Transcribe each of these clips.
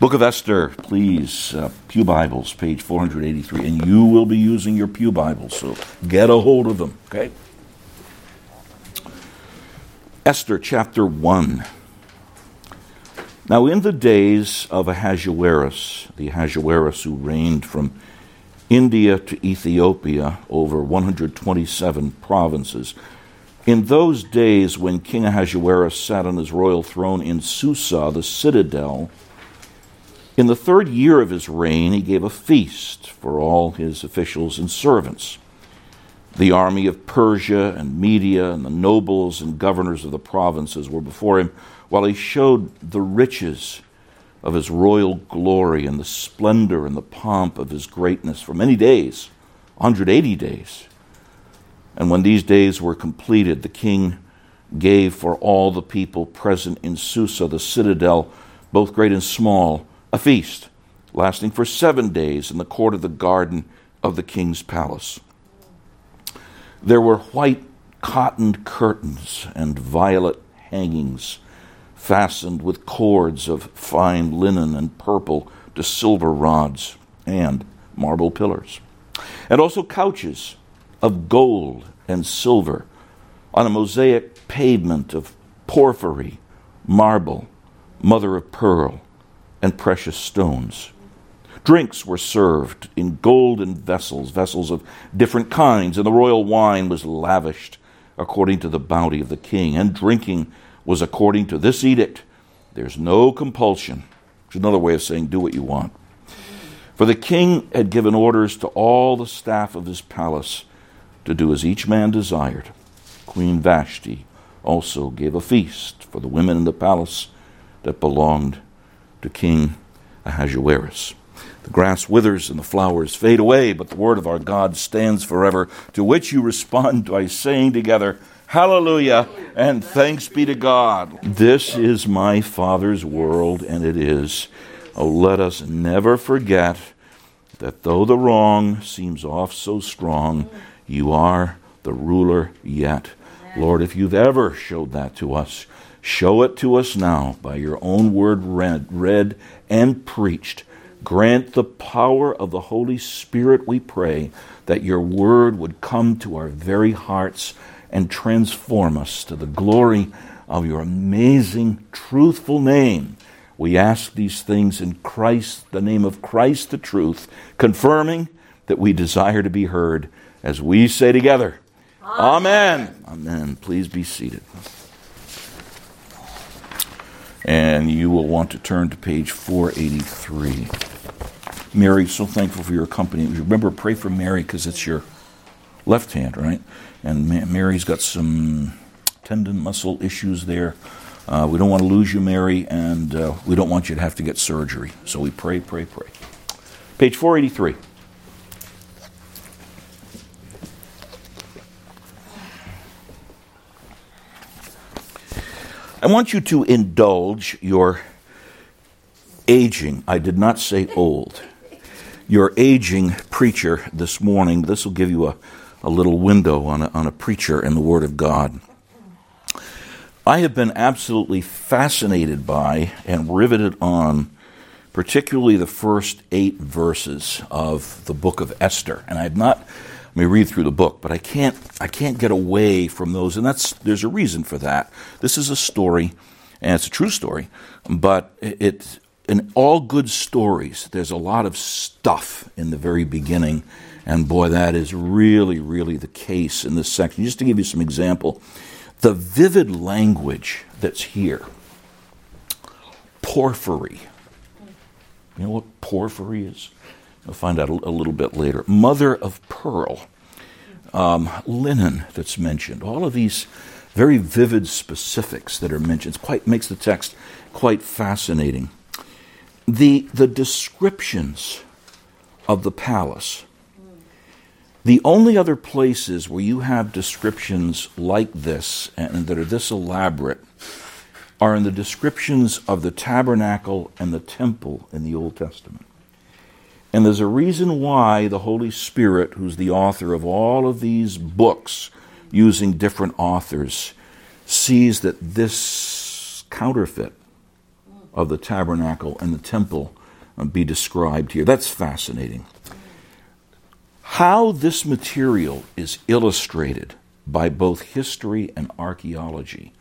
Book of Esther, please, uh, Pew Bibles, page 483. And you will be using your Pew Bibles, so get a hold of them, okay? Esther chapter 1. Now, in the days of Ahasuerus, the Ahasuerus who reigned from India to Ethiopia over 127 provinces, in those days when King Ahasuerus sat on his royal throne in Susa, the citadel, in the third year of his reign, he gave a feast for all his officials and servants. The army of Persia and Media and the nobles and governors of the provinces were before him, while he showed the riches of his royal glory and the splendor and the pomp of his greatness for many days 180 days. And when these days were completed, the king gave for all the people present in Susa, the citadel, both great and small, a feast lasting for seven days in the court of the garden of the king's palace. There were white cotton curtains and violet hangings fastened with cords of fine linen and purple to silver rods and marble pillars, and also couches of gold and silver on a mosaic pavement of porphyry, marble, mother of pearl, and precious stones. Drinks were served in golden vessels, vessels of different kinds, and the royal wine was lavished according to the bounty of the king. And drinking was according to this edict. There's no compulsion. It's another way of saying do what you want. For the king had given orders to all the staff of his palace to do as each man desired. Queen Vashti also gave a feast for the women in the palace that belonged to King Ahasuerus. The grass withers and the flowers fade away, but the word of our God stands forever, to which you respond by saying together, Hallelujah, and thanks be to God. This is my Father's world, and it is. Oh, let us never forget that though the wrong seems off so strong, you are the ruler yet. Lord, if you've ever showed that to us, Show it to us now by your own word read, read and preached. Grant the power of the Holy Spirit, we pray, that your word would come to our very hearts and transform us to the glory of your amazing, truthful name. We ask these things in Christ, the name of Christ the truth, confirming that we desire to be heard as we say together, Amen. Amen. Amen. Please be seated and you will want to turn to page 483. Mary, so thankful for your company. Remember, pray for Mary because it's your left hand, right? And Mary's got some tendon muscle issues there. Uh, we don't want to lose you, Mary, and uh, we don't want you to have to get surgery. So we pray, pray, pray. Page 483. I want you to indulge your aging, I did not say old, your aging preacher this morning. This will give you a, a little window on a, on a preacher and the Word of God. I have been absolutely fascinated by and riveted on, particularly the first eight verses of the book of Esther. And I have not may read through the book, but I can't I can't get away from those, and that's there's a reason for that. This is a story, and it's a true story, but it in all good stories, there's a lot of stuff in the very beginning, and boy, that is really really the case in this section. Just to give you some example, the vivid language that's here, porphyry. You know what porphyry is? We'll find out a, a little bit later. Mother of pearl, um, linen that's mentioned. All of these very vivid specifics that are mentioned quite makes the text quite fascinating. The the descriptions of the palace. The only other places where you have descriptions like this and that are this elaborate are in the descriptions of the tabernacle and the temple in the Old Testament. And there's a reason why the Holy Spirit, who's the author of all of these books using different authors, sees that this counterfeit of the tabernacle and the temple uh, be described here. That's fascinating. How this material is illustrated by both history and archaeology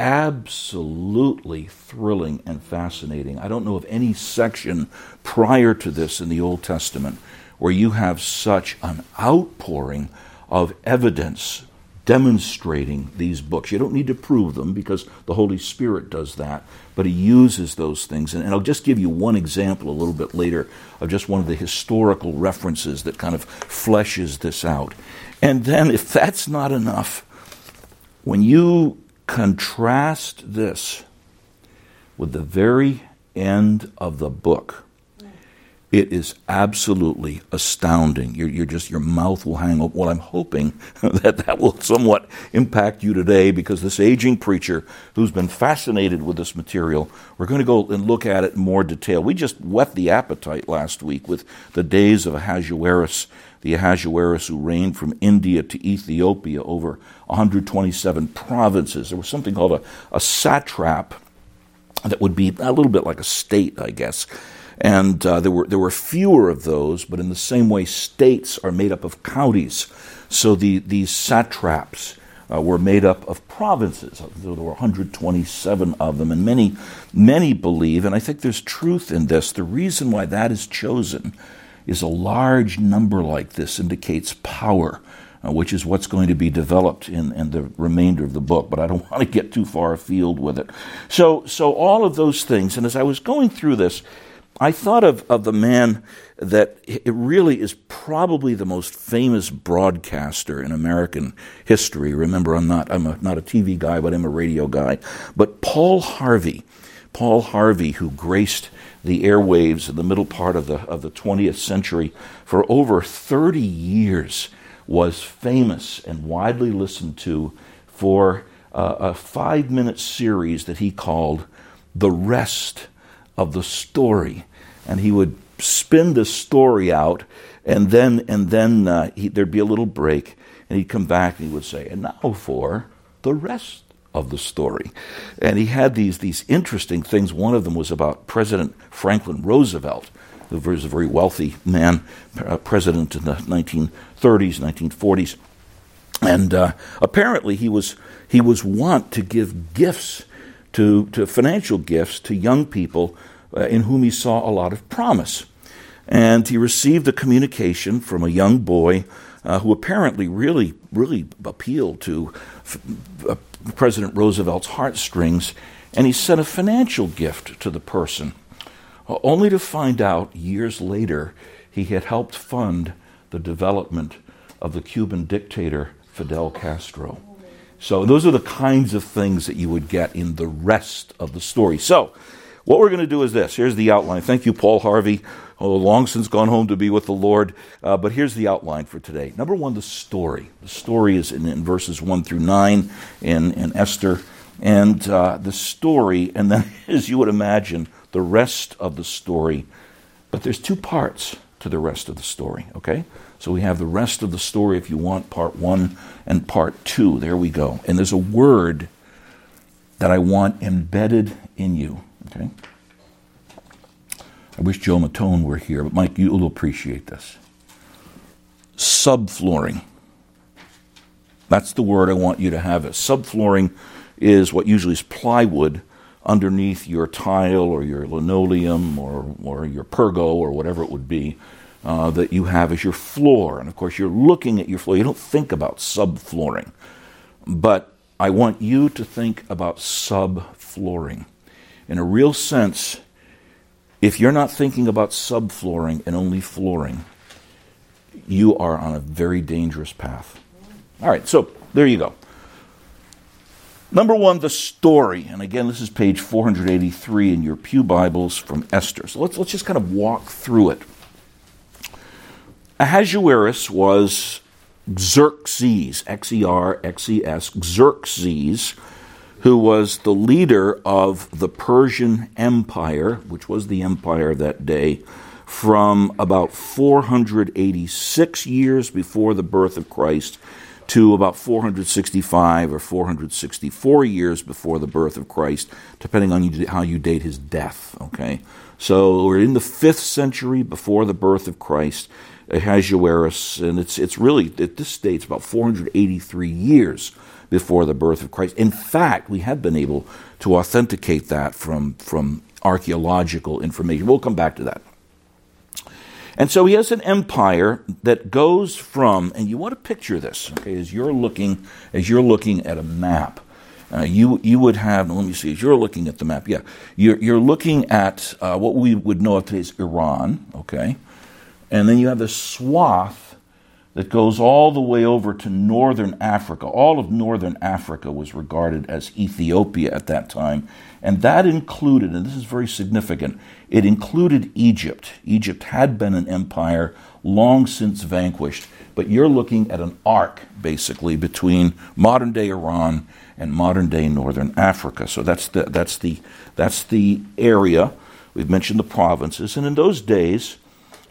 absolutely thrilling and fascinating. I don't know of any section prior to this in the Old Testament where you have such an outpouring of evidence demonstrating these books. You don't need to prove them because the Holy Spirit does that, but He uses those things. And, I'll just give you one example a little bit later of just one of the historical references that kind of fleshes this out. And then, if that's not enough, when you Contrast this with the very end of the book. It is absolutely astounding. You're, you're, just your mouth will hang open. Well, I'm hoping that that will somewhat impact you today because this aging preacher who's been fascinated with this material, we're going to go and look at it in more detail. We just whet the appetite last week with the days of Ahasuerus the Ahasuerus who reigned from India to Ethiopia over 127 provinces. There was something called a, a satrap that would be a little bit like a state, I guess. And uh, there were there were fewer of those, but in the same way, states are made up of counties. So the these satraps uh, were made up of provinces. There were 127 of them, and many many believe, and I think there's truth in this. The reason why that is chosen is a large number like this indicates power, uh, which is what's going to be developed in, in the remainder of the book. But I don't want to get too far afield with it. So, so all of those things, and as I was going through this, I thought of, of the man that it really is probably the most famous broadcaster in American history. Remember, I'm not I'm a, not a TV guy, but I'm a radio guy. But Paul Harvey, Paul Harvey, who graced the airwaves in the middle part of the, of the 20th century for over 30 years was famous and widely listened to for uh, a five minute series that he called The Rest of the Story. And he would spin the story out, and then, and then uh, he, there'd be a little break, and he'd come back and he would say, And now for the rest of the story. And he had these, these interesting things. One of them was about President Franklin Roosevelt, who was a very wealthy man, uh, president in the 1930s, 1940s. And uh, apparently he was, he was wont to give gifts, to, to financial gifts, to young people uh, in whom he saw a lot of promise. And he received a communication from a young boy uh, who apparently really, really appealed to President Roosevelt's heartstrings, and he sent a financial gift to the person, uh, only to find out years later he had helped fund the development of the Cuban dictator Fidel Castro. So, those are the kinds of things that you would get in the rest of the story. So, what we're going to do is this. Here's the outline. Thank you, Paul Harvey. Oh, long since gone home to be with the Lord. Uh, but here's the outline for today. Number one, the story. The story is in, in verses 1 through 9 in, in Esther. And uh, the story, and then, as you would imagine, the rest of the story. But there's two parts to the rest of the story, okay? So we have the rest of the story, if you want, part one and part two. There we go. And there's a word that I want embedded in you, okay? I wish Joe Matone were here, but Mike, you'll appreciate this. Subflooring. That's the word I want you to have. It. Subflooring is what usually is plywood underneath your tile or your linoleum or, or your pergo or whatever it would be uh, that you have as your floor. And of course, you're looking at your floor. You don't think about subflooring. But I want you to think about subflooring. In a real sense, if you're not thinking about subflooring and only flooring, you are on a very dangerous path. All right, so there you go. Number one, the story. And again, this is page 483 in your Pew Bibles from Esther. So let's, let's just kind of walk through it. Ahasuerus was Xerxes, X E R X E S, Xerxes who was the leader of the Persian Empire, which was the empire that day, from about 486 years before the birth of Christ to about 465 or 464 years before the birth of Christ, depending on how you date his death. Okay, so we're in the fifth century before the birth of Christ. Ahasuerus, and it's it's really at this dates about 483 years before the birth of Christ. In fact, we have been able to authenticate that from from archaeological information. We'll come back to that. And so he has an empire that goes from, and you want to picture this, okay, as you're looking, as you're looking at a map. Uh, you you would have. Let me see. As you're looking at the map, yeah, you're you're looking at uh, what we would know of today as Iran, okay, and then you have this swath that goes all the way over to northern Africa. All of northern Africa was regarded as Ethiopia at that time, and that included, and this is very significant, it included Egypt. Egypt had been an empire long since vanquished, but you're looking at an arc, basically, between modern day Iran and modern day northern Africa. So that's the, that's the, that's the area. We've mentioned the provinces, and in those days,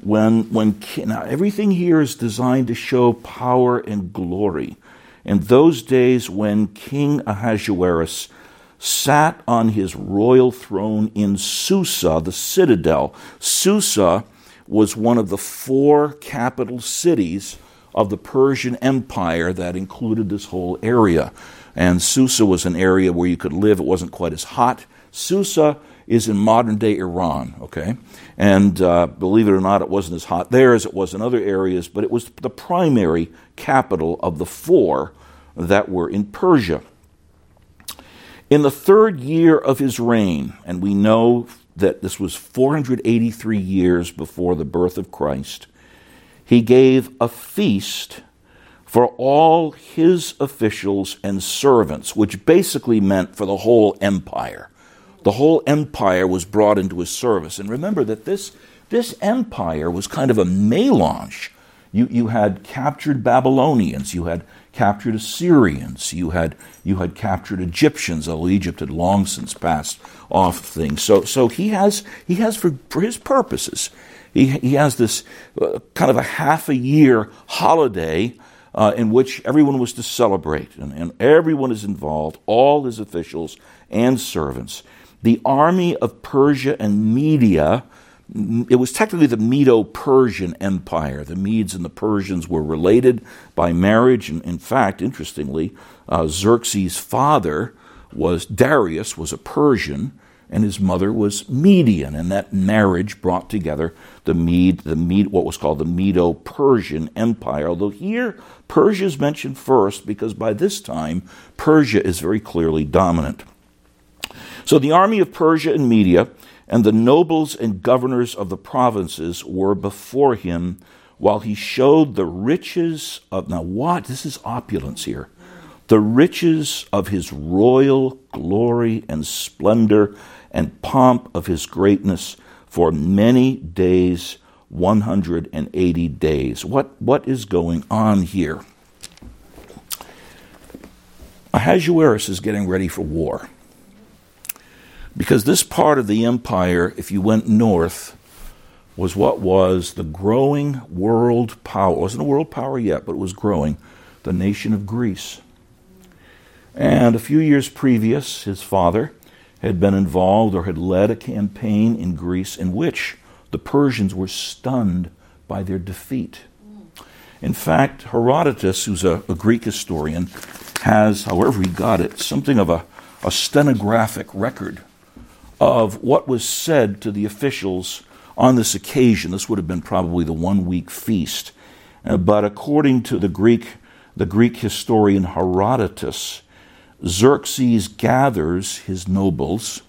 when, when now everything here is designed to show power and glory. In those days, when King Ahasuerus sat on his royal throne in Susa, the citadel. Susa was one of the four capital cities of the Persian Empire that included this whole area. And Susa was an area where you could live, it wasn't quite as hot. Susa is in modern day Iran, okay? And uh, believe it or not, it wasn't as hot there as it was in other areas, but it was the primary capital of the four that were in Persia. In the third year of his reign, and we know that this was 483 years before the birth of Christ, he gave a feast for all his officials and servants, which basically meant for the whole empire. The whole empire was brought into his service. And remember that this, this empire was kind of a melange. You, you had captured Babylonians, you had captured Assyrians, you had you had captured Egyptians, although Egypt had long since passed off things. So so he has he has for, for his purposes, he he has this uh, kind of a half a year holiday uh, in which everyone was to celebrate, and, and everyone is involved, all his officials and servants. The army of Persia and Media it was technically the Medo Persian Empire. The Medes and the Persians were related by marriage. And in fact, interestingly, uh, Xerxes' father was Darius, was a Persian, and his mother was Median. And that marriage brought together the Mede, the Mede, what was called the Medo Persian Empire. Although here, Persia is mentioned first because by this time, Persia is very clearly dominant. So the army of Persia and Media and the nobles and governors of the provinces were before him while he showed the riches of now what? This is opulence here. The riches of his royal glory and splendor and pomp of his greatness for many days 180 days. What what is going on here? Ahasuerus is getting ready for war because this part of the empire, if you went north, was what was the growing world power. It wasn't a world power yet, but it was growing, the nation of Greece. And a few years previous, his father had been involved or had led a campaign in Greece in which the Persians were stunned by their defeat. In fact, Herodotus, who's a, a Greek historian, has, however he got it, something of a, a stenographic record of what was said to the officials on this occasion. This would have been probably the one week feast. Uh, but according to the Greek, the Greek historian Herodotus, Xerxes gathers his nobles,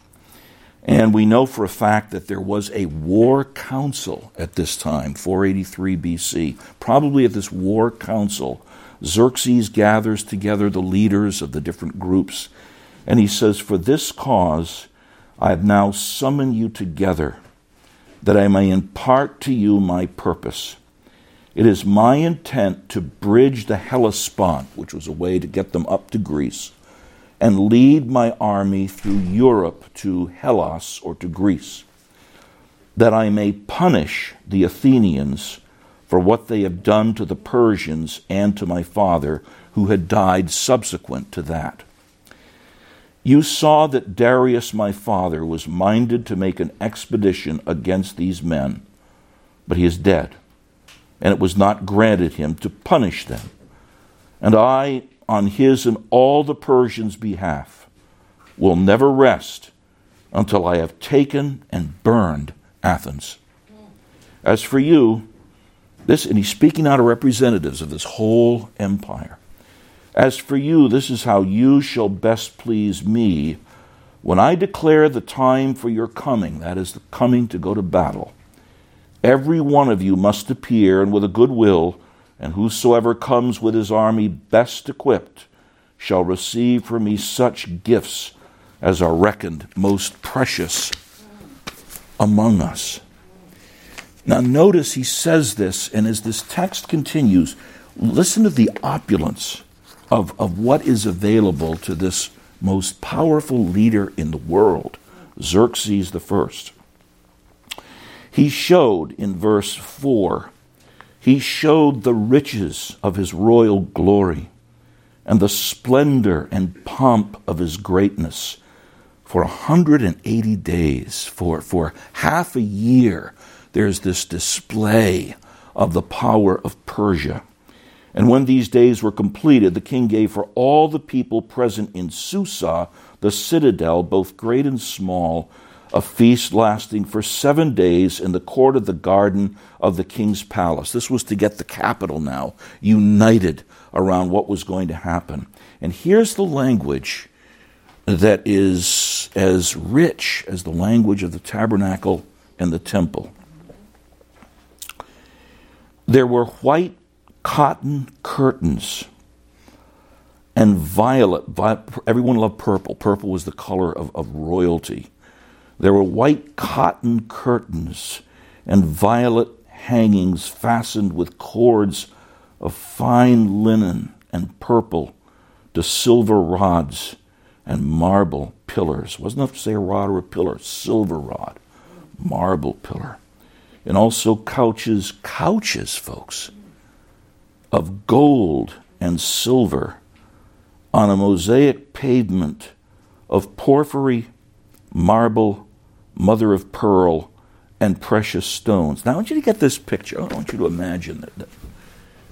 and we know for a fact that there was a war council at this time, 483 BC. Probably at this war council, Xerxes gathers together the leaders of the different groups, and he says, For this cause, I have now summoned you together that I may impart to you my purpose. It is my intent to bridge the Hellespont, which was a way to get them up to Greece, and lead my army through Europe to Hellas or to Greece, that I may punish the Athenians for what they have done to the Persians and to my father, who had died subsequent to that. You saw that Darius my father was minded to make an expedition against these men, but he is dead, and it was not granted him to punish them. And I, on his and all the Persians' behalf, will never rest until I have taken and burned Athens. As for you, this, and he's speaking out of representatives of this whole empire. As for you, this is how you shall best please me when I declare the time for your coming, that is, the coming to go to battle. Every one of you must appear, and with a good will, and whosoever comes with his army best equipped shall receive from me such gifts as are reckoned most precious among us. Now, notice he says this, and as this text continues, listen to the opulence of, of what is available to this most powerful leader in the world, Xerxes the First. He showed in verse 4, he showed the riches of his royal glory and the splendor and pomp of his greatness for 180 days, for, for half a year, there's this display of the power of Persia. And when these days were completed, the king gave for all the people present in Susa, the citadel, both great and small, a feast lasting for seven days in the court of the garden of the king's palace. This was to get the capital now united around what was going to happen. And here's the language that is as rich as the language of the tabernacle and the temple. There were white cotton curtains and violet. everyone loved purple. Purple was the color of, of royalty. There were white cotton curtains and violet hangings fastened with cords of fine linen and purple to silver rods and marble pillars. Wasn't enough to say a rod or a pillar, silver rod, marble pillar. And also couches, couches, folks, of gold and silver on a mosaic pavement of porphyry, marble, mother of pearl, and precious stones. Now I want you to get this picture. I want you to imagine that. that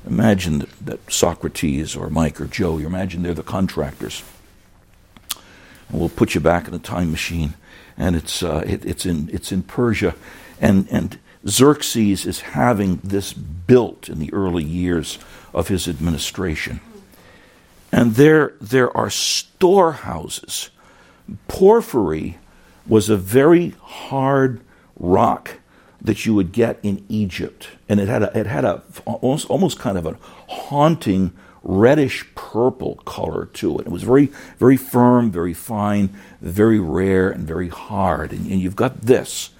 imagine that, that Socrates or Mike or Joe, you imagine they're the contractors and we'll put you back in a time machine. And it's, uh, it, it's, in, it's in Persia. And, and Xerxes is having this built in the early years of his administration. And there, there are storehouses. Porphyry was a very hard rock that you would get in Egypt. And it had a, it had a almost, almost kind of a haunting reddish purple color to it. It was very, very firm, very fine, very rare, and very hard. And, and, you've got this.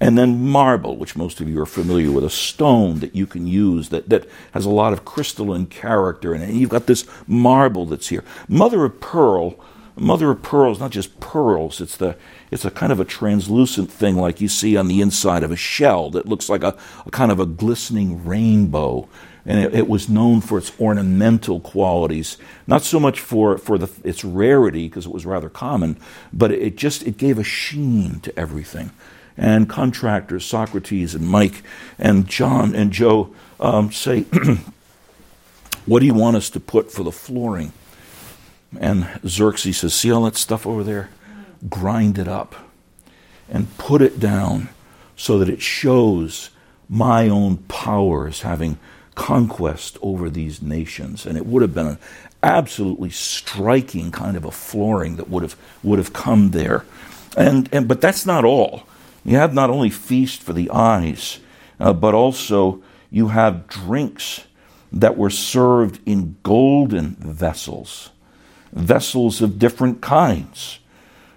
And then marble, which most of you are familiar with, a stone that you can use that, that has a lot of crystalline character in it. And you've got this marble that's here. Mother of pearl, mother of pearl is not just pearls, it's the it's a kind of a translucent thing like you see on the inside of a shell that looks like a, a kind of a glistening rainbow and it, it, was known for its ornamental qualities, not so much for, for the, its rarity because it was rather common, but it just it gave a sheen to everything. And contractors, Socrates and Mike and John and Joe um, say, "What do you want us to put for the flooring?" And Xerxes says, "See all that stuff over there? Grind it up and put it down so that it shows." my own power as having conquest over these nations. And it would have been an absolutely striking kind of a flooring that would have, would have come there. And, and, but that's not all. You have not only feast for the eyes, uh, but also you have drinks that were served in golden vessels, vessels of different kinds.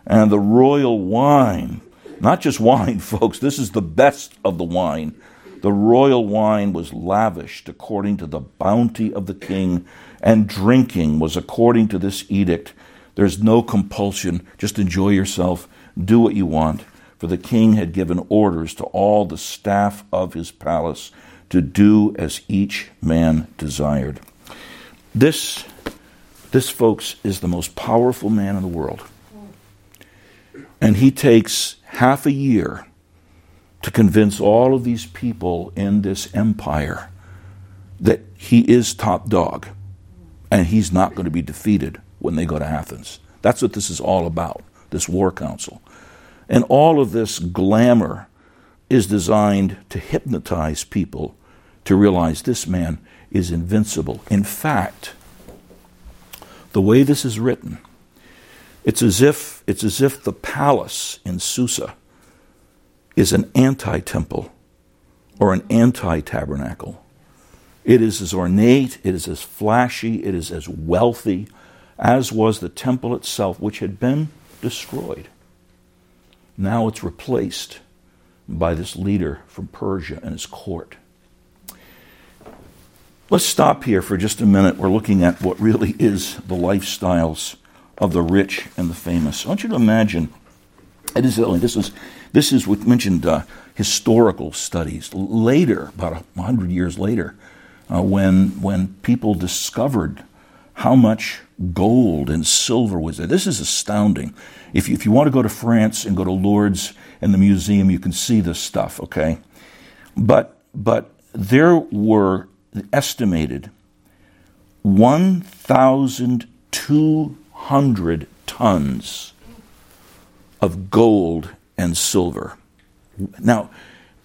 And the royal wine, not just wine, folks, this is the best of the wine the royal wine was lavished according to the bounty of the king, and drinking was according to this edict. There's no compulsion. Just enjoy yourself. Do what you want. For the king had given orders to all the staff of his palace to do as each man desired. This This, folks, is the most powerful man in the world. And he takes half a year to convince all of these people in this empire that he is top dog and he's not going to be defeated when they go to Athens. That's what this is all about, this war council. And all of this glamour is designed to hypnotize people to realize this man is invincible. In fact, the way this is written, it's as if it's as if the palace in Susa is an anti-temple or an anti-tabernacle. It is as ornate, it is as flashy, it is as wealthy as was the temple itself, which had been destroyed. Now it's replaced by this leader from Persia and his court. Let's stop here for just a minute. We're looking at what really is the lifestyles of the rich and the famous. I want you to imagine. It is this is this is what mentioned uh, historical studies later, about hundred years later, uh, when when people discovered how much gold and silver was there. This is astounding. If you, if you want to go to France and go to Louvre and the museum, you can see this stuff. Okay, but but there were estimated one thousand two hundred tons of gold and silver. Now,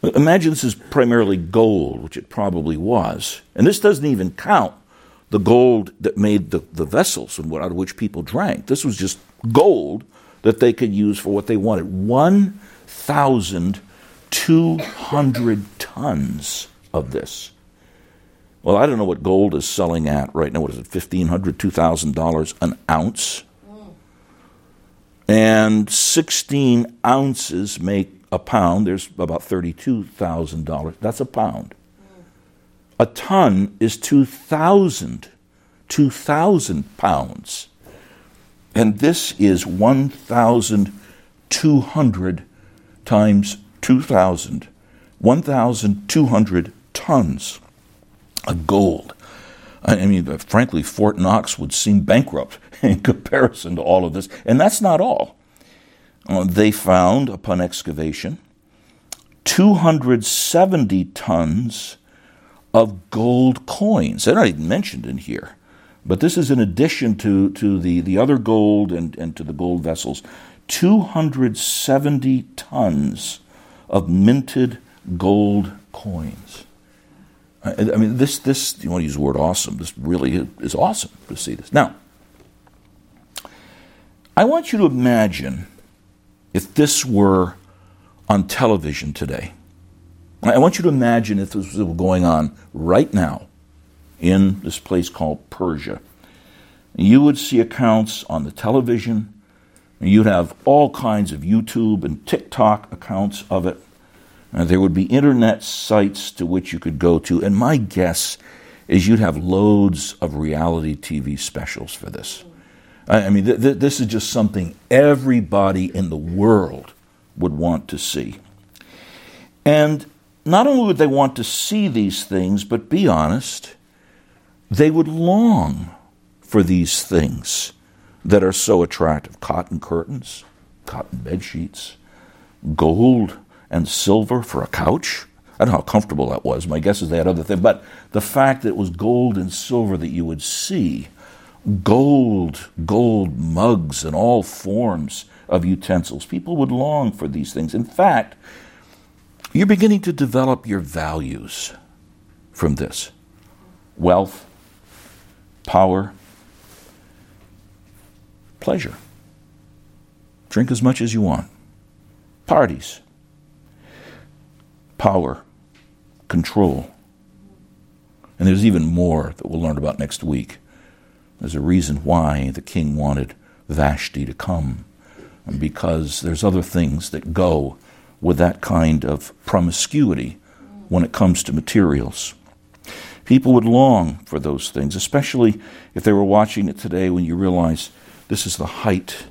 imagine this is primarily gold, which it probably was. And this doesn't even count the gold that made the, the vessels and what, out of which people drank. This was just gold that they could use for what they wanted. 1,200 tons of this. Well, I don't know what gold is selling at right now. What is it, $1,500, $2,000 an ounce? And 16 ounces make a pound. There's about $32,000. That's a pound. A ton is 2,000, 2,000 pounds. And this is 1,200 times 2,000, 1,200 tons of gold. I mean, frankly, Fort Knox would seem bankrupt in comparison to all of this. And that's not all. Uh, they found, upon excavation, 270 tons of gold coins. They're not even mentioned in here. But this is in addition to, to the, the other gold and, and to the gold vessels. 270 tons of minted gold coins. I, I mean, this, this, you want to use the word awesome, this really is awesome to see this. Now, I want you to imagine if this were on television today. I want you to imagine if this was going on right now in this place called Persia. You would see accounts on the television. You'd have all kinds of YouTube and TikTok accounts of it. And there would be internet sites to which you could go to. And my guess is you'd have loads of reality TV specials for this. I mean, th- th- this is just something everybody in the world would want to see. And not only would they want to see these things, but be honest, they would long for these things that are so attractive cotton curtains, cotton bed sheets, gold and silver for a couch. I don't know how comfortable that was. My guess is they had other things. But the fact that it was gold and silver that you would see, gold, gold mugs and all forms of utensils, people would long for these things. In fact, you're beginning to develop your values from this wealth, power, pleasure. Drink as much as you want. Parties, power, control. And there's even more that we'll learn about next week. There's a reason why the king wanted Vashti to come, because there's other things that go with that kind of promiscuity when it comes to materials. People would long for those things, especially if they were watching it today when you realize this is the height,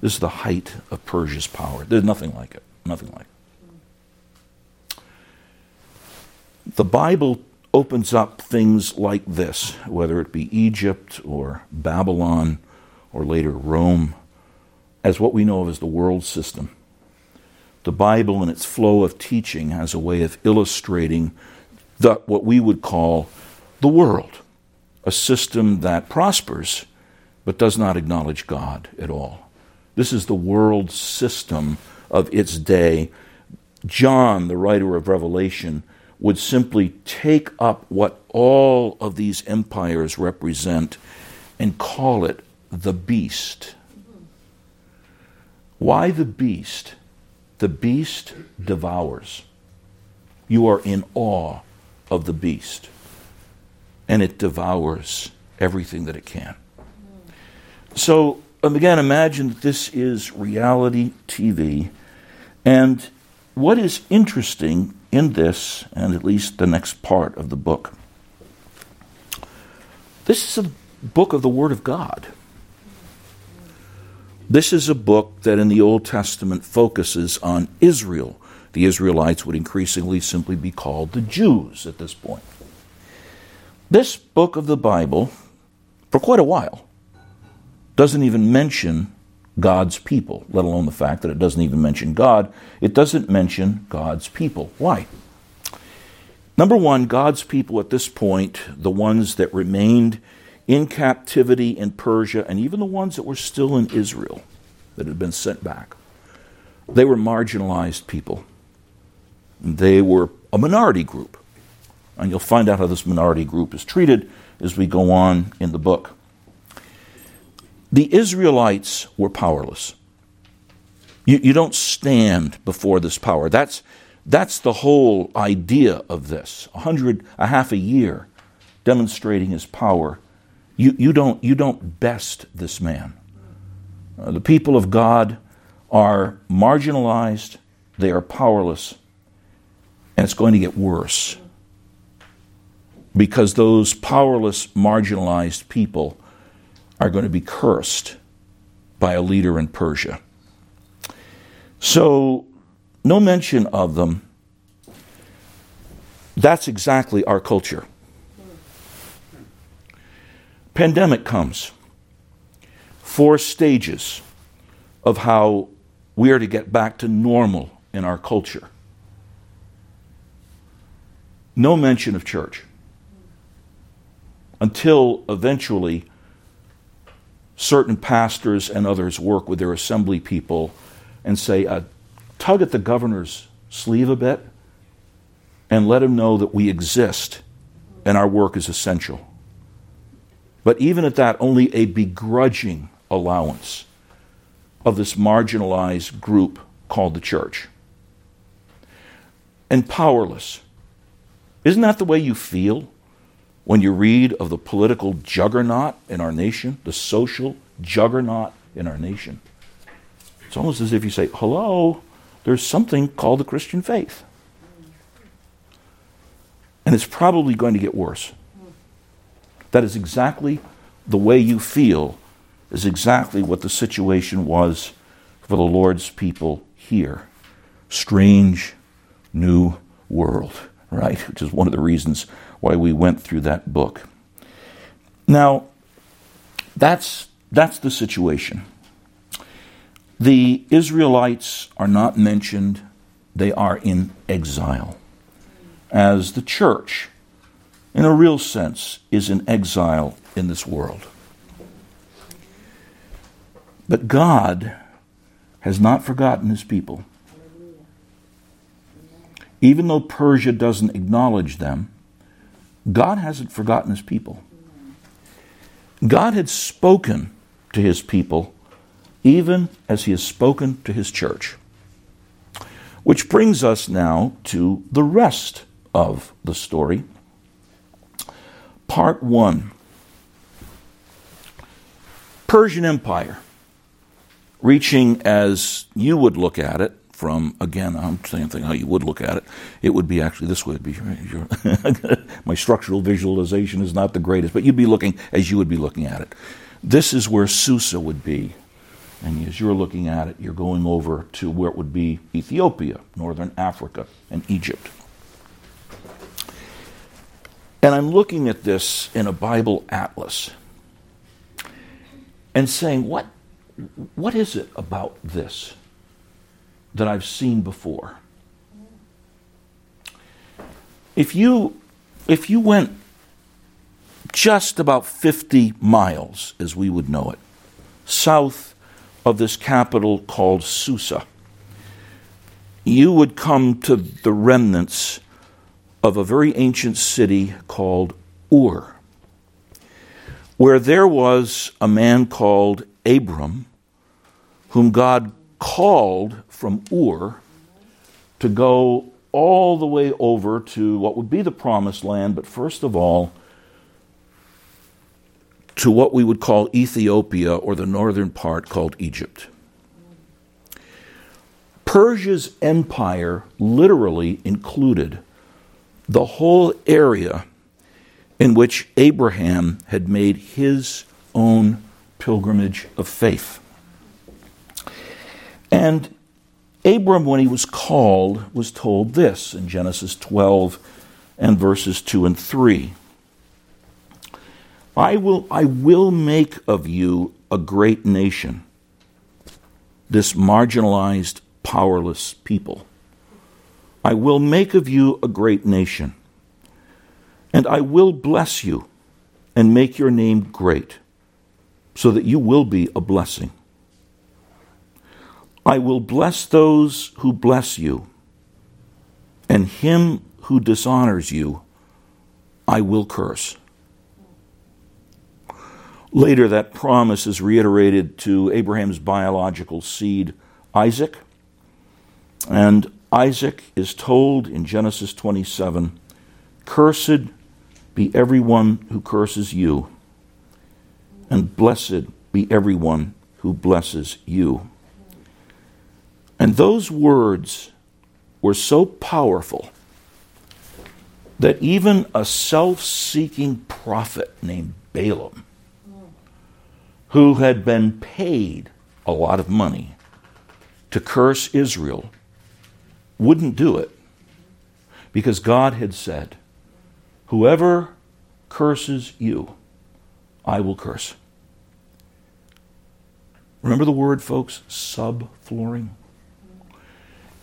this is the height of Persia's power. There's nothing like it. Nothing like it. The Bible opens up things like this, whether it be Egypt or Babylon or later Rome, as what we know of as the world system. The Bible, in its flow of teaching, has a way of illustrating the, what we would call the world, a system that prospers but does not acknowledge God at all. This is the world system of its day. John, the writer of Revelation, would simply take up what all of these empires represent and call it the beast. Why the beast? The beast devours. You are in awe of the beast, and it devours everything that it can. So, um, again, imagine that this is reality TV, and what is interesting in this, and at least the next part of the book, this is a book of the Word of God. This is a book that in the Old Testament focuses on Israel. The Israelites would increasingly simply be called the Jews at this point. This book of the Bible, for quite a while, doesn't even mention God's people, let alone the fact that it doesn't even mention God. It doesn't mention God's people. Why? Number one, God's people at this point, the ones that remained in captivity in Persia, and even the ones that were still in Israel that had been sent back, they were marginalized people. They were a minority group. And you'll find out how this minority group is treated as we go on in the book. The Israelites were powerless. You, you don't stand before this power. That's, that's the whole idea of this. A hundred, a half a year demonstrating his power. You, you, don't, you don't best this man. Uh, the people of God are marginalized, they are powerless, and it's going to get worse. Because those powerless, marginalized people are going to be cursed by a leader in Persia. So, no mention of them. That's exactly our culture. Pandemic comes. Four stages of how we are to get back to normal in our culture. No mention of church until eventually certain pastors and others work with their assembly people and say, uh, tug at the governor's sleeve a bit and let him know that we exist and our work is essential. But even at that, only a begrudging allowance of this marginalized group called the church. And powerless. Isn't that the way you feel when you read of the political juggernaut in our nation, the social juggernaut in our nation, it's almost as if you say, hello, there's something called the Christian faith. And it's probably going to get worse. That is exactly the way you feel, is exactly what the situation was for the Lord's people here. Strange new world, right? Which is one of the reasons why we went through that book. Now, that's, that's the situation. The Israelites are not mentioned, they are in exile. As the church, in a real sense, is in exile in this world. But God has not forgotten his people. Even though Persia doesn't acknowledge them, God hasn't forgotten his people. God had spoken to his people even as he has spoken to his church. Which brings us now to the rest of the story. Part one. Persian Empire, reaching as you would look at it from again i'm saying thing how you would look at it. It would be actually this way. It'd be my structural visualization is not the greatest but you'd be looking as you would be looking at it. This is where susa would be. And as you're looking at it you're going over to where it would be ethiopia northern africa and egypt And I'm looking at this in a Bible atlas and saying, what, what is it about this that I've seen before? If you, if you went just about 50 miles, as we would know it, south of this capital called Susa, you would come to the remnants of a very ancient city called Ur, where there was a man called Abram, whom God called from Ur to go all the way over to what would be the promised land, but first of all, to what we would call Ethiopia or the northern part called Egypt. Persia's empire literally included the whole area in which Abraham had made his own pilgrimage of faith. And Abram, when he was called, was told this in Genesis 12 and verses 2 and 3. I will, I will make of you a great nation, this marginalized, powerless people. I will make of you a great nation, and I will bless you and make your name great, so that you will be a blessing. I will bless those who bless you, and him who dishonors you, I will curse. Later, that promise is reiterated to Abraham's biological seed, Isaac. And Isaac is told in Genesis 27 Cursed be everyone who curses you, and blessed be everyone who blesses you. And those words were so powerful that even a self seeking prophet named Balaam, who had been paid a lot of money to curse Israel, wouldn't do it because God had said, Whoever curses you, I will curse. Remember the word, folks? Subflooring.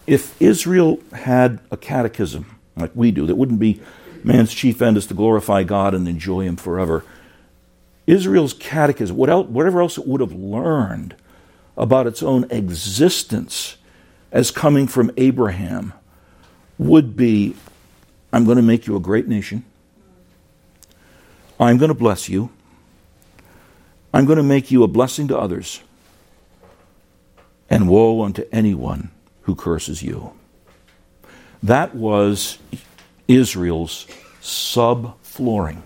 If Israel had a catechism like we do, that wouldn't be man's chief end is to glorify God and enjoy Him forever. Israel's catechism, whatever else it would have learned about its own existence as coming from Abraham would be I'm going to make you a great nation. I'm going to bless you. I'm going to make you a blessing to others. And woe unto anyone who curses you. That was Israel's subflooring.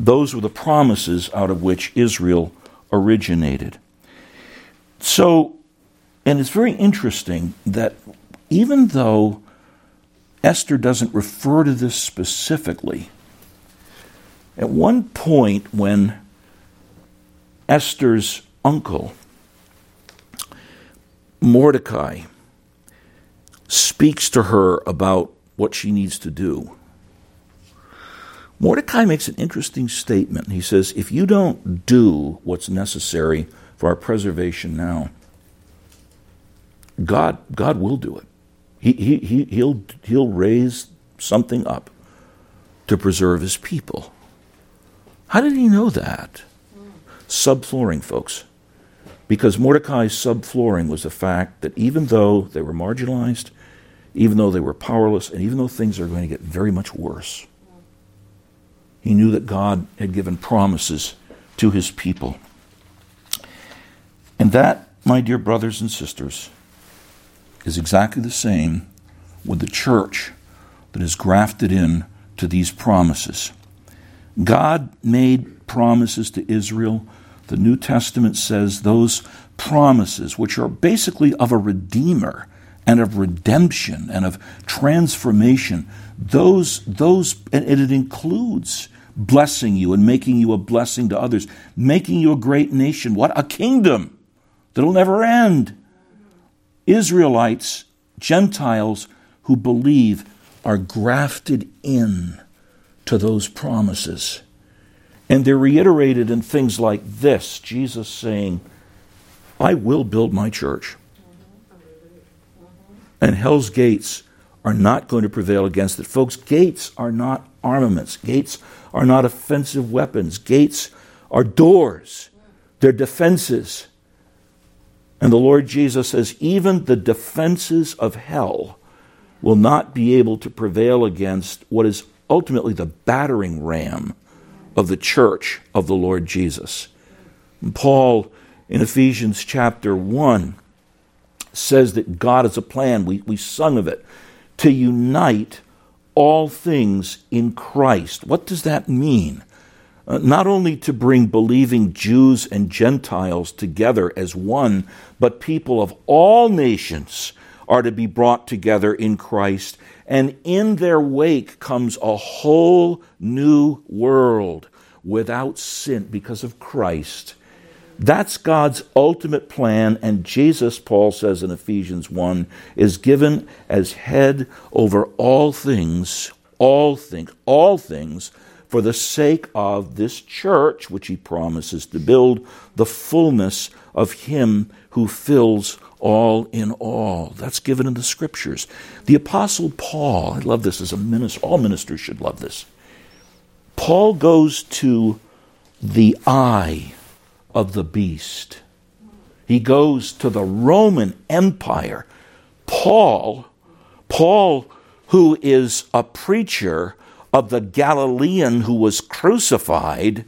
Those were the promises out of which Israel originated. So and it's very interesting that even though Esther doesn't refer to this specifically, at one point when Esther's uncle, Mordecai, speaks to her about what she needs to do, Mordecai makes an interesting statement. He says, If you don't do what's necessary for our preservation now, God, God will do it. He, he, he, he'll, he'll raise something up to preserve his people. How did he know that? Subflooring, folks. Because Mordecai's subflooring was the fact that even though they were marginalized, even though they were powerless, and even though things are going to get very much worse, he knew that God had given promises to his people. And that, my dear brothers and sisters, is exactly the same with the church that is grafted in to these promises. God made promises to Israel. The New Testament says those promises, which are basically of a redeemer and of redemption and of transformation, those, those, and it includes blessing you and making you a blessing to others, making you a great nation. What? A kingdom that'll never end. Israelites, Gentiles who believe, are grafted in to those promises. And they're reiterated in things like this Jesus saying, I will build my church. And hell's gates are not going to prevail against it. Folks, gates are not armaments, gates are not offensive weapons, gates are doors, they're defenses. And the Lord Jesus says, even the defenses of hell will not be able to prevail against what is ultimately the battering ram of the church of the Lord Jesus. And Paul in Ephesians chapter 1 says that God has a plan, we, we sung of it, to unite all things in Christ. What does that mean? Uh, not only to bring believing Jews and Gentiles together as one, but people of all nations are to be brought together in Christ. And in their wake comes a whole new world without sin because of Christ. That's God's ultimate plan, and Jesus, Paul says in Ephesians 1, is given as head over all things, all things, all things, for the sake of this church, which he promises to build, the fullness of him who fills all in all. That's given in the scriptures. The Apostle Paul, I love this as a minister, all ministers should love this. Paul goes to the eye of the beast. He goes to the Roman Empire. Paul, Paul, who is a preacher of the Galilean who was crucified,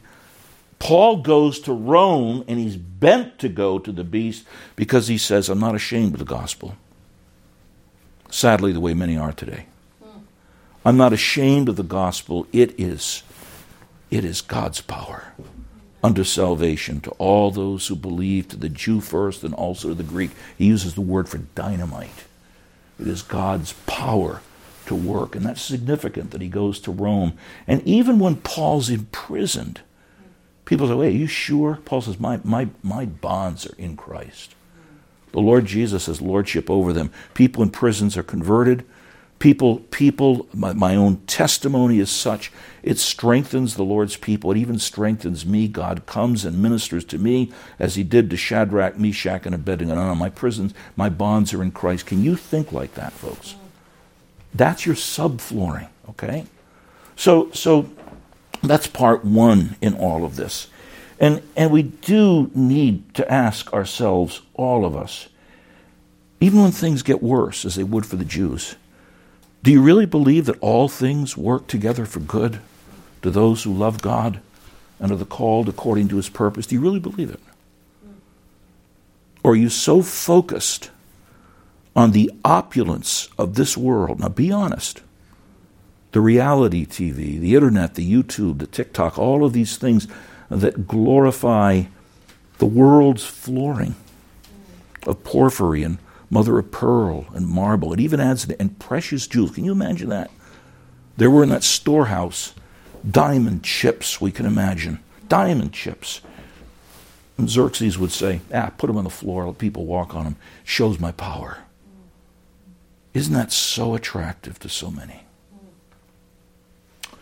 Paul goes to Rome and he's bent to go to the beast because he says, I'm not ashamed of the gospel. Sadly, the way many are today. I'm not ashamed of the gospel. It is it is God's power unto salvation to all those who believe, to the Jew first and also to the Greek. He uses the word for dynamite. It is God's power to work. And that's significant that he goes to Rome. And even when Paul's imprisoned, people say, Wait, are you sure? Paul says, My, my, my bonds are in Christ. The Lord Jesus has lordship over them. People in prisons are converted. People, people, my, my own testimony is such, it strengthens the Lord's people. It even strengthens me. God comes and ministers to me as he did to Shadrach, Meshach, and Abednego. My prisons, my bonds are in Christ. Can you think like that, folks? That's your subflooring, okay? So, so that's part one in all of this. And, and we do need to ask ourselves, all of us, even when things get worse, as they would for the Jews, do you really believe that all things work together for good to those who love God and are the called according to his purpose? Do you really believe it? Or are you so focused on the opulence of this world? Now, be honest. The reality TV, the internet, the YouTube, the TikTok, all of these things that glorify the world's flooring of porphyry and mother of pearl and marble. It even adds and precious jewels. Can you imagine that? There were in that storehouse diamond chips, we can imagine. Diamond chips. And Xerxes would say, ah, put them on the floor, let people walk on them. Shows my power. Isn't that so attractive to so many? The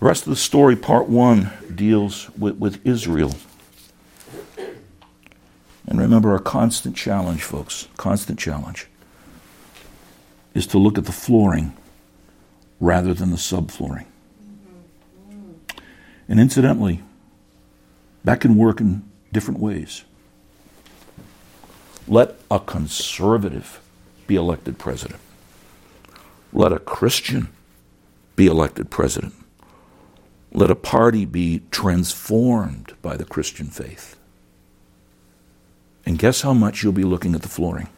rest of the story, part one, deals with, with Israel. And remember, our constant challenge, folks, constant challenge, is to look at the flooring rather than the subflooring. And incidentally, that can work in different ways. Let a conservative be elected president. Let a Christian be elected president. Let a party be transformed by the Christian faith. And guess how much you'll be looking at the flooring?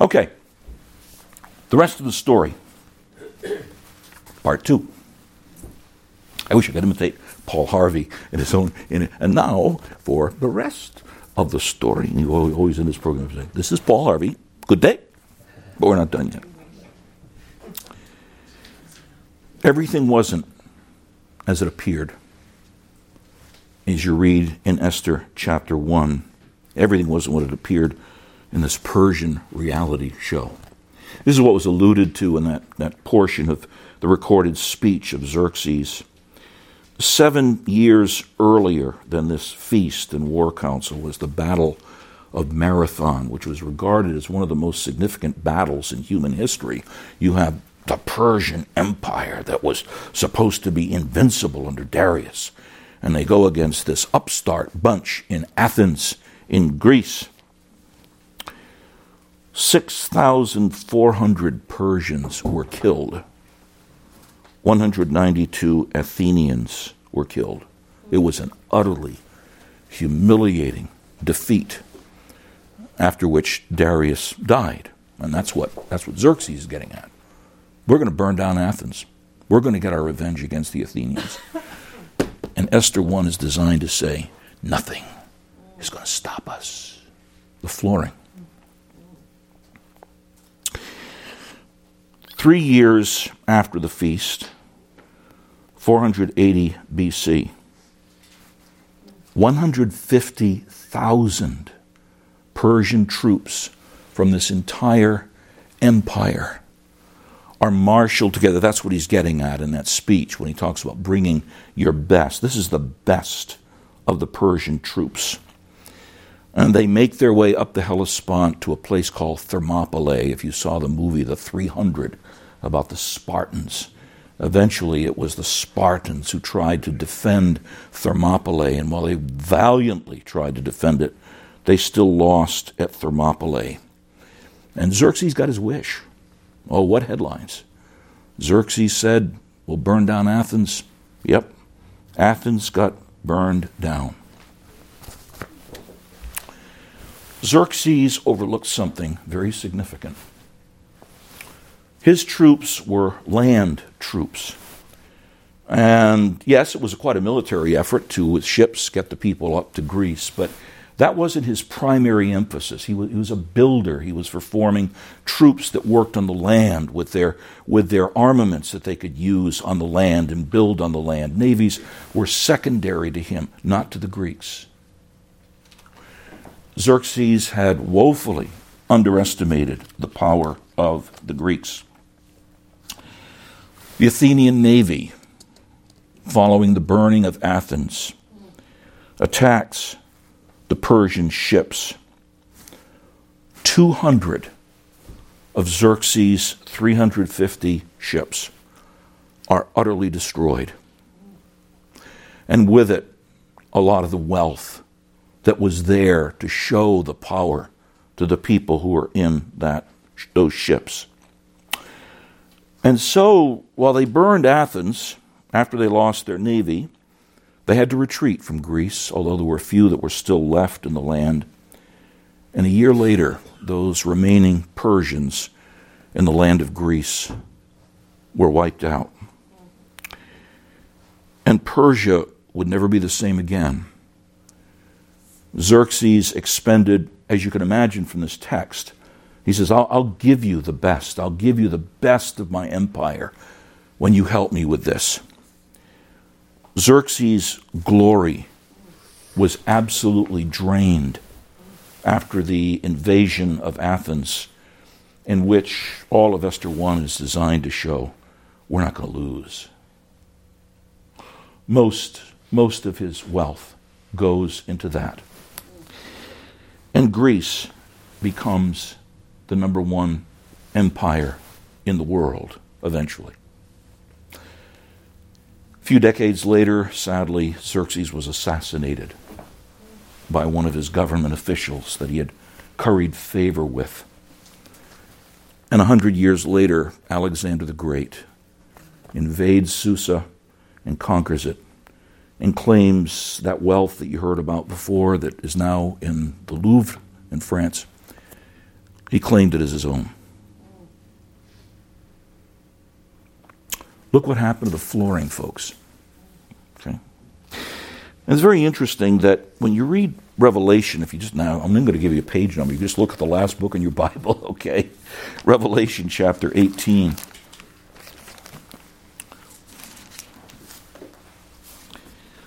Okay. The rest of the story. Part two. I wish I could imitate Paul Harvey in his own. In, and now for the rest of the story. And you always in this program say, "This is Paul Harvey. Good day," but we're not done yet. Everything wasn't as it appeared as you read in Esther chapter 1. Everything wasn't what it appeared in this Persian reality show. This is what was alluded to in that, that portion of the recorded speech of Xerxes. Seven years earlier than this feast and war council was the Battle of Marathon, which was regarded as one of the most significant battles in human history. You have the Persian Empire that was supposed to be invincible under Darius, and they go against this upstart bunch in Athens, in Greece. 6,400 Persians were killed 192 Athenians were killed. It was an utterly humiliating defeat, after which Darius died. And that's what, that's what Xerxes is getting at. We're going to burn down Athens. We're going to get our revenge against the Athenians. And Esther 1 is designed to say, nothing is going to stop us. The flooring. Three years after the feast, 480 BC. 150,000 Persian troops from this entire empire are marshaled together. That's what he's getting at in that speech when he talks about bringing your best. This is the best of the Persian troops. And they make their way up the Hellespont to a place called Thermopylae. If you saw the movie The 300 about the Spartans, Eventually, it was the Spartans who tried to defend Thermopylae, and while they valiantly tried to defend it, they still lost at Thermopylae. And Xerxes got his wish. Oh, what headlines! Xerxes said, We'll burn down Athens. Yep, Athens got burned down. Xerxes overlooked something very significant. His troops were land troops. And yes, it was quite a military effort to, with ships, get the people up to Greece, but that wasn't his primary emphasis. He was, he was, a builder. He was for forming troops that worked on the land with their, with their armaments that they could use on the land and build on the land. Navies were secondary to him, not to the Greeks. Xerxes had woefully underestimated the power of the Greeks. The Athenian navy, following the burning of Athens, attacks the Persian ships. 200 of Xerxes' 350 ships are utterly destroyed. And with it, a lot of the wealth that was there to show the power to the people who were in that, those ships. And so, while they burned Athens after they lost their navy, they had to retreat from Greece, although there were few that were still left in the land. And a year later, those remaining Persians in the land of Greece were wiped out. And Persia would never be the same again. Xerxes expended, as you can imagine from this text, he says, I'll, I'll give you the best. I'll give you the best of my empire when you help me with this. Xerxes' glory was absolutely drained after the invasion of Athens, in which all of Esther 1 is designed to show we're not going to lose. Most, most of his wealth goes into that. And Greece becomes the number one empire in the world eventually. A few decades later, sadly, Xerxes was assassinated by one of his government officials that he had curried favor with. And a hundred years later, Alexander the Great invades Susa and conquers it and claims that wealth that you heard about before that is now in the Louvre in France he claimed it as his own. Look what happened to the flooring, folks. Okay? It's very interesting that when you read Revelation, if you just now, I'm not going to give you a page number. You just look at the last book in your Bible, okay? Revelation chapter 18.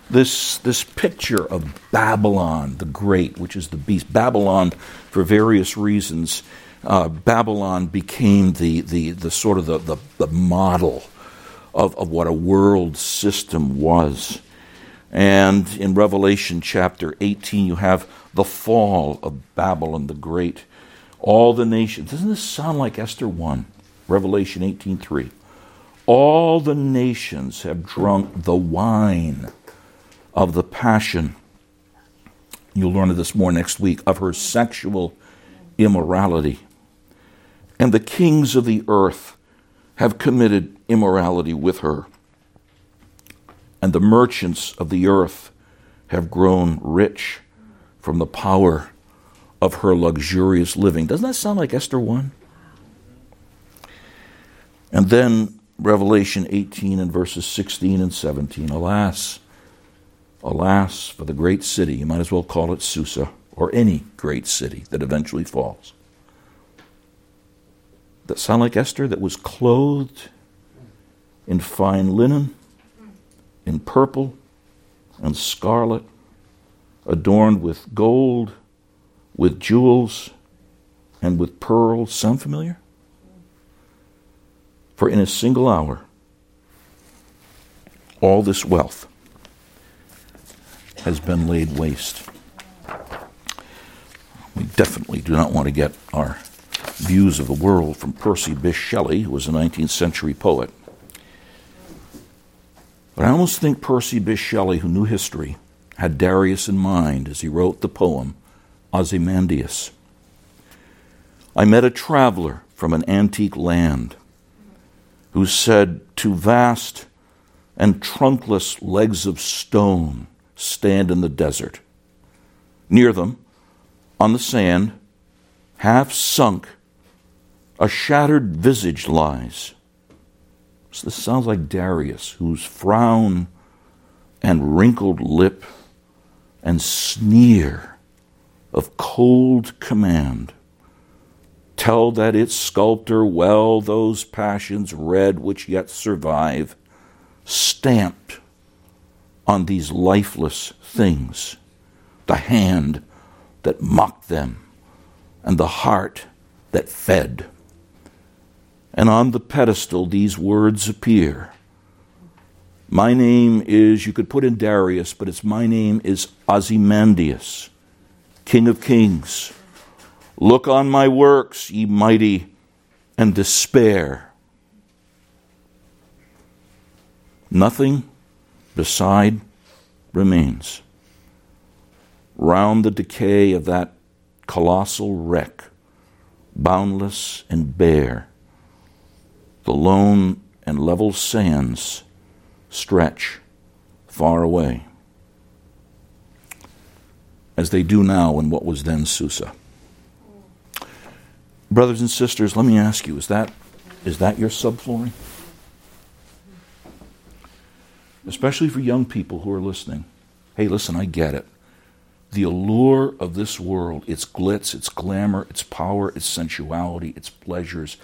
This, this picture of Babylon the Great, which is the beast, Babylon for various reasons uh, Babylon became the, the, the sort of the, the, the model of, of what a world system was. And in Revelation chapter 18, you have the fall of Babylon the Great. All the nations. Doesn't this sound like Esther 1? Revelation 18:3. All the nations have drunk the wine of the passion. You'll learn of this more next week of her sexual immorality. And the kings of the earth have committed immorality with her. And the merchants of the earth have grown rich from the power of her luxurious living. Doesn't that sound like Esther 1? And then Revelation 18 and verses 16 and 17. Alas, alas for the great city. You might as well call it Susa or any great city that eventually falls. That sound like Esther that was clothed in fine linen, in purple and scarlet, adorned with gold, with jewels, and with pearls. Sound familiar? For in a single hour, all this wealth has been laid waste. We definitely do not want to get our views of the world from Percy Bysshe Shelley, who was a 19th century poet. But I almost think Percy Bysshe Shelley, who knew history, had Darius in mind as he wrote the poem Ozymandias. I met a traveler from an antique land who said, Two vast and trunkless legs of stone stand in the desert. Near them, on the sand, half sunk, a shattered visage lies. So this sounds like Darius, whose frown and wrinkled lip and sneer of cold command tell that its sculptor well those passions read which yet survive, stamped on these lifeless things, the hand that mocked them, and the heart that fed. And on the pedestal, these words appear. My name is, you could put in Darius, but it's my name is Ozymandias, King of Kings Look on my works, ye mighty, and despair. Nothing beside remains. Round the decay of that colossal wreck, boundless and bare, the lone and level sands stretch far away, as they do now in what was then Susa. Brothers and sisters, let me ask you, is that is that your subflooring? Especially for young people who are listening. Hey, listen, I get it. The allure of this world, its glitz, its glamour, its power, its sensuality, its pleasures,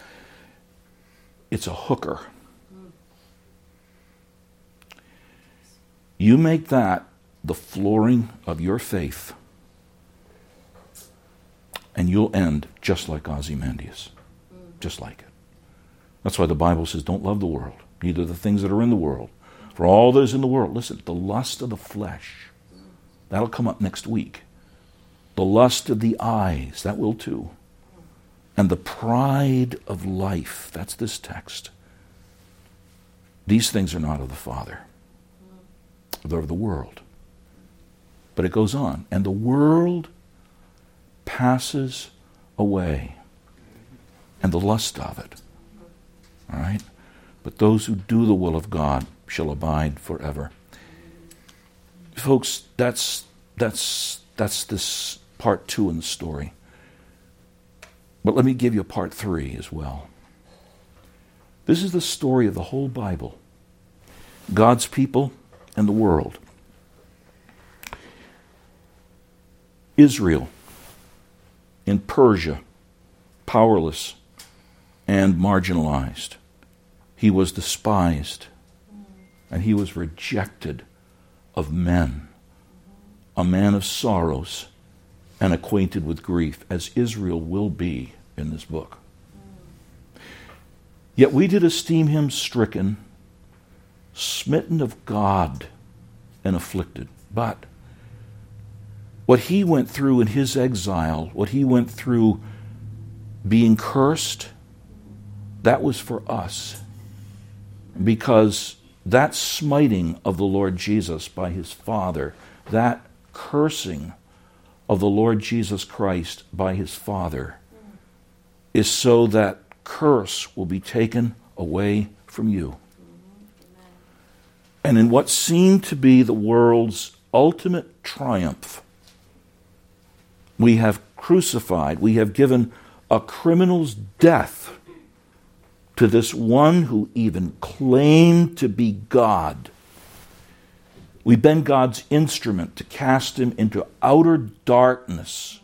it's a hooker. You make that the flooring of your faith and you'll end just like Ozymandias. Just like it. That's why the Bible says, don't love the world, neither the things that are in the world. For all is in the world, listen, the lust of the flesh, that'll come up next week. The lust of the eyes, that will too. And the pride of life, that's this text. These things are not of the Father, they're of the world. But it goes on. And the world passes away and the lust of it. All right? But those who do the will of God shall abide forever. Folks, that's that's that's this part 2 in the story. But let me give you a part 3 as well. This is the story of the whole Bible. God's people and the world. Israel in Persia, powerless and marginalized. He was despised and he was rejected of men, a man of sorrows and acquainted with grief, as Israel will be in this book. Yet we did esteem him stricken, smitten of God, and afflicted. But what he went through in his exile, what he went through being cursed, that was for us. Because that smiting of the Lord Jesus by his Father, that cursing of the Lord Jesus Christ by his Father, is so that curse will be taken away from you. And in what seemed to be the world's ultimate triumph, we have crucified, we have given a criminal's death to this one who even claimed to be God. We've been God's instrument to cast him into outer darkness.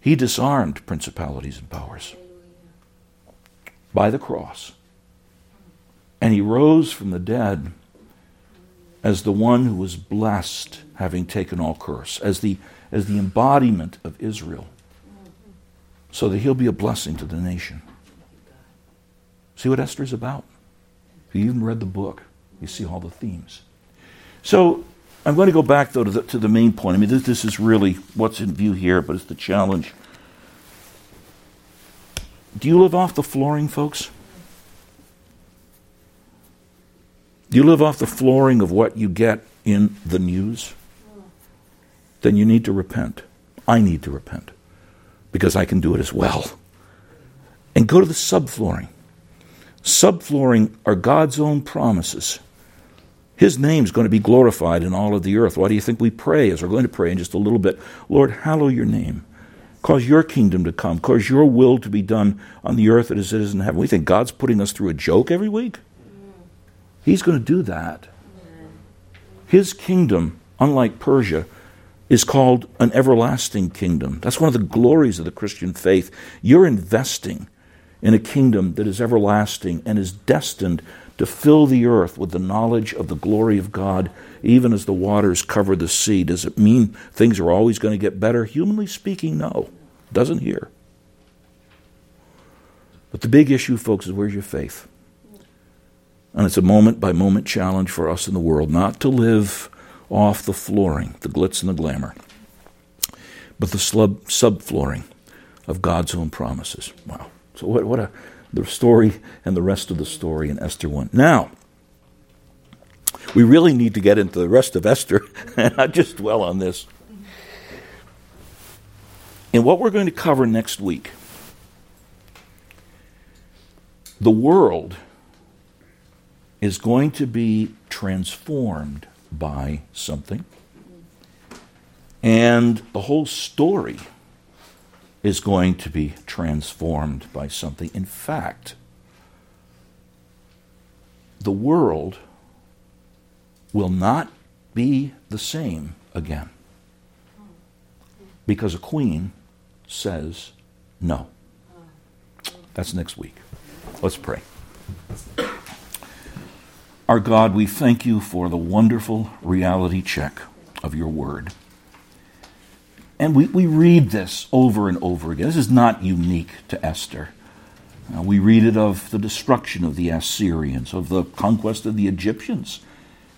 He disarmed principalities and powers by the cross. And he rose from the dead as the one who was blessed, having taken all curse, as the, as the embodiment of Israel so that he'll be a blessing to the nation. See what Esther's about? If you even read the book, you see all the themes. So I'm going to go back, though, to the, to the main point. I mean, this, this is really what's in view here, but it's the challenge. Do you live off the flooring, folks? Do you live off the flooring of what you get in the news? Then you need to repent. I need to repent because I can do it as well. And go to the subflooring. Subflooring are God's own promises. His name is going to be glorified in all of the earth. Why do you think we pray, as we're going to pray in just a little bit? Lord, hallow your name. Cause your kingdom to come. Cause your will to be done on the earth as it is in heaven. We think God's putting us through a joke every week? He's going to do that. His kingdom, unlike Persia, is called an everlasting kingdom. That's one of the glories of the Christian faith. You're investing in a kingdom that is everlasting and is destined to fill the earth with the knowledge of the glory of God, even as the waters cover the sea. Does it mean things are always going to get better? Humanly speaking, no. Doesn't here. But the big issue, folks, is where's your faith? And it's a moment by moment challenge for us in the world not to live off the flooring, the glitz and the glamour, but the slub, subflooring of God's own promises. Wow. So, what, what a the story and the rest of the story in Esther 1. Now, we really need to get into the rest of Esther and not just dwell on this. And what we're going to cover next week, the world is going to be transformed by something. And the whole story is going to be transformed by something. In fact, the world will not be the same again because a queen says no. That's next week. Let's pray. Our God, we thank you for the wonderful reality check of your word. And we, we read this over and over again. This is not unique to Esther. Uh, we read it of the destruction of the Assyrians, of the conquest of the Egyptians.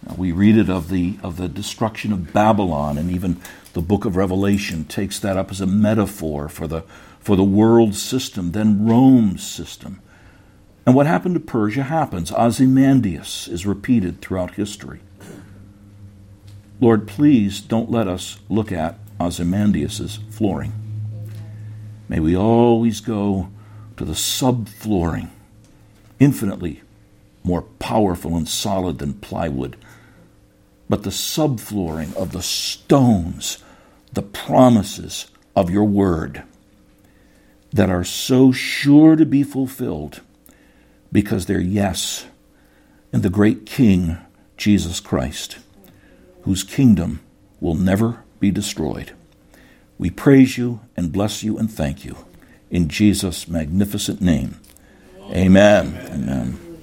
Uh, we read it of the, of the destruction of Babylon, and even the book of Revelation takes that up as a metaphor for the, for the world system, then Rome's system. And what happened to Persia happens. Ozymandias is repeated throughout history. Lord, please don't let us look at Ozymandias' flooring. May we always go to the subflooring, infinitely more powerful and solid than plywood, but the subflooring of the stones, the promises of your word that are so sure to be fulfilled because they're yes in the great King, Jesus Christ, whose kingdom will never be destroyed. We praise you and bless you and thank you. In Jesus' magnificent name. Amen. Amen. Amen.